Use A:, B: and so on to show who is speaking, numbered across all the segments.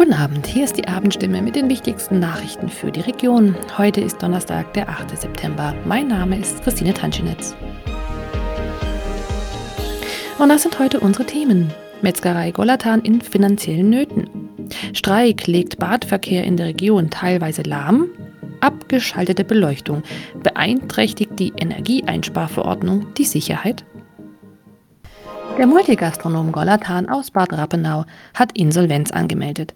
A: Guten Abend, hier ist die Abendstimme mit den wichtigsten Nachrichten für die Region. Heute ist Donnerstag, der 8. September. Mein Name ist Christine Tanschinitz. Und das sind heute unsere Themen. Metzgerei Golatan in finanziellen Nöten. Streik legt Badverkehr in der Region teilweise lahm. Abgeschaltete Beleuchtung beeinträchtigt die Energieeinsparverordnung die Sicherheit. Der Multigastronom Golatan aus Bad Rappenau hat Insolvenz angemeldet.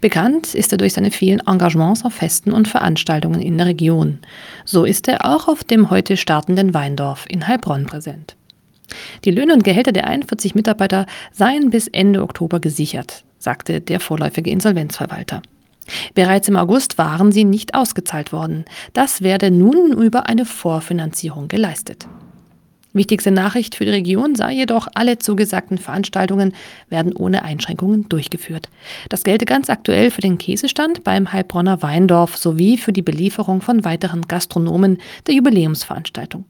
A: Bekannt ist er durch seine vielen Engagements auf Festen und Veranstaltungen in der Region. So ist er auch auf dem heute startenden Weindorf in Heilbronn präsent. Die Löhne und Gehälter der 41 Mitarbeiter seien bis Ende Oktober gesichert, sagte der vorläufige Insolvenzverwalter. Bereits im August waren sie nicht ausgezahlt worden. Das werde nun über eine Vorfinanzierung geleistet. Wichtigste Nachricht für die Region sei jedoch, alle zugesagten Veranstaltungen werden ohne Einschränkungen durchgeführt. Das gelte ganz aktuell für den Käsestand beim Heilbronner Weindorf sowie für die Belieferung von weiteren Gastronomen der Jubiläumsveranstaltung.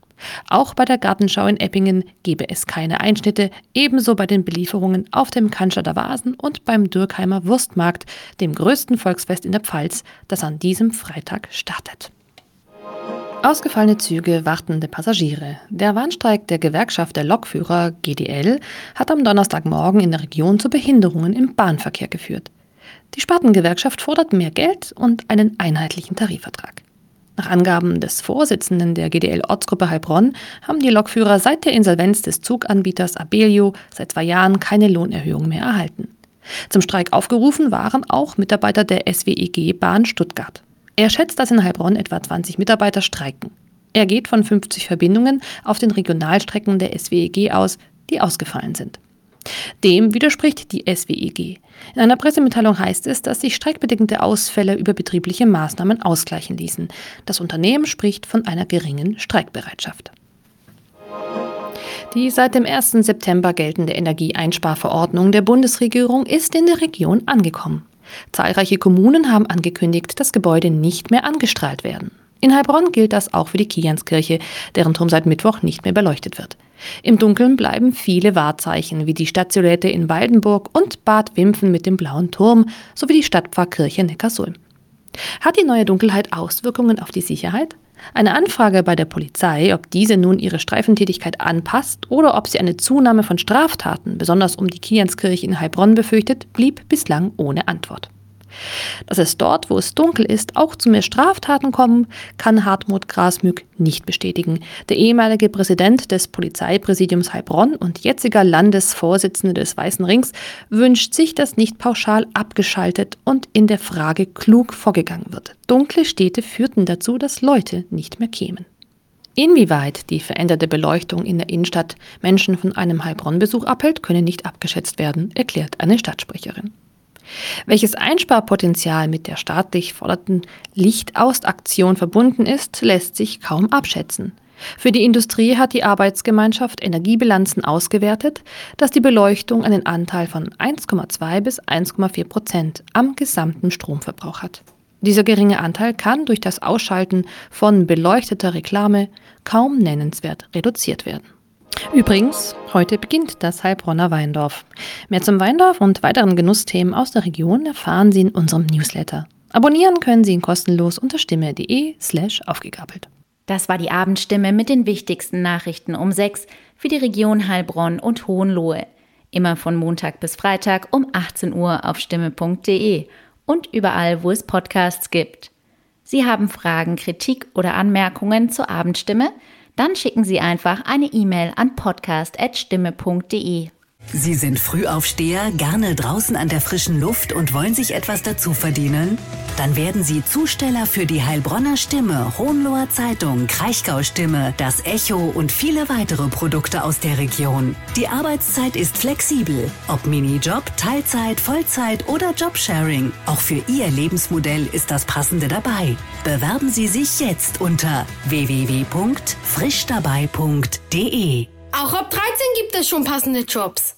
A: Auch bei der Gartenschau in Eppingen gebe es keine Einschnitte, ebenso bei den Belieferungen auf dem Cannstatter Vasen und beim Dürkheimer Wurstmarkt, dem größten Volksfest in der Pfalz, das an diesem Freitag startet. Ausgefallene Züge, wartende Passagiere. Der Warnstreik der Gewerkschaft der Lokführer GDL hat am Donnerstagmorgen in der Region zu Behinderungen im Bahnverkehr geführt. Die Spartengewerkschaft fordert mehr Geld und einen einheitlichen Tarifvertrag. Nach Angaben des Vorsitzenden der GDL-Ortsgruppe Heilbronn haben die Lokführer seit der Insolvenz des Zuganbieters Abelio seit zwei Jahren keine Lohnerhöhung mehr erhalten. Zum Streik aufgerufen waren auch Mitarbeiter der SWEG Bahn Stuttgart. Er schätzt, dass in Heilbronn etwa 20 Mitarbeiter streiken. Er geht von 50 Verbindungen auf den Regionalstrecken der SWEG aus, die ausgefallen sind. Dem widerspricht die SWEG. In einer Pressemitteilung heißt es, dass sich streikbedingte Ausfälle über betriebliche Maßnahmen ausgleichen ließen. Das Unternehmen spricht von einer geringen Streikbereitschaft. Die seit dem 1. September geltende Energieeinsparverordnung der Bundesregierung ist in der Region angekommen. Zahlreiche Kommunen haben angekündigt, dass Gebäude nicht mehr angestrahlt werden. In Heilbronn gilt das auch für die Kianskirche, deren Turm seit Mittwoch nicht mehr beleuchtet wird. Im Dunkeln bleiben viele Wahrzeichen, wie die Stadtsilhouette in Waldenburg und Bad Wimpfen mit dem blauen Turm sowie die Stadtpfarrkirche Neckarsulm. Hat die neue Dunkelheit Auswirkungen auf die Sicherheit? Eine Anfrage bei der Polizei, ob diese nun ihre Streifentätigkeit anpasst oder ob sie eine Zunahme von Straftaten, besonders um die Kianskirche in Heilbronn befürchtet, blieb bislang ohne Antwort. Dass es dort, wo es dunkel ist, auch zu mehr Straftaten kommen, kann Hartmut Grasmück nicht bestätigen. Der ehemalige Präsident des Polizeipräsidiums Heilbronn und jetziger Landesvorsitzende des Weißen Rings wünscht sich, dass nicht pauschal abgeschaltet und in der Frage klug vorgegangen wird. Dunkle Städte führten dazu, dass Leute nicht mehr kämen. Inwieweit die veränderte Beleuchtung in der Innenstadt Menschen von einem Heilbronn-Besuch abhält, könne nicht abgeschätzt werden, erklärt eine Stadtsprecherin. Welches Einsparpotenzial mit der staatlich forderten Lichtaustaktion verbunden ist, lässt sich kaum abschätzen. Für die Industrie hat die Arbeitsgemeinschaft Energiebilanzen ausgewertet, dass die Beleuchtung einen Anteil von 1,2 bis 1,4 Prozent am gesamten Stromverbrauch hat. Dieser geringe Anteil kann durch das Ausschalten von beleuchteter Reklame kaum nennenswert reduziert werden. Übrigens, heute beginnt das Heilbronner Weindorf. Mehr zum Weindorf und weiteren Genussthemen aus der Region erfahren Sie in unserem Newsletter. Abonnieren können Sie ihn kostenlos unter stimme.de slash aufgegabelt.
B: Das war die Abendstimme mit den wichtigsten Nachrichten um 6 für die Region Heilbronn und Hohenlohe. Immer von Montag bis Freitag um 18 Uhr auf stimme.de und überall, wo es Podcasts gibt. Sie haben Fragen, Kritik oder Anmerkungen zur Abendstimme? Dann schicken Sie einfach eine E-Mail an podcast.stimme.de.
C: Sie sind Frühaufsteher, gerne draußen an der frischen Luft und wollen sich etwas dazu verdienen? Dann werden Sie Zusteller für die Heilbronner Stimme, Hohenloher Zeitung, Kraichgau Stimme, das Echo und viele weitere Produkte aus der Region. Die Arbeitszeit ist flexibel, ob Minijob, Teilzeit, Vollzeit oder Jobsharing. Auch für Ihr Lebensmodell ist das Passende dabei. Bewerben Sie sich jetzt unter www.frischdabei.de.
D: Auch ab 13 gibt es schon passende Jobs.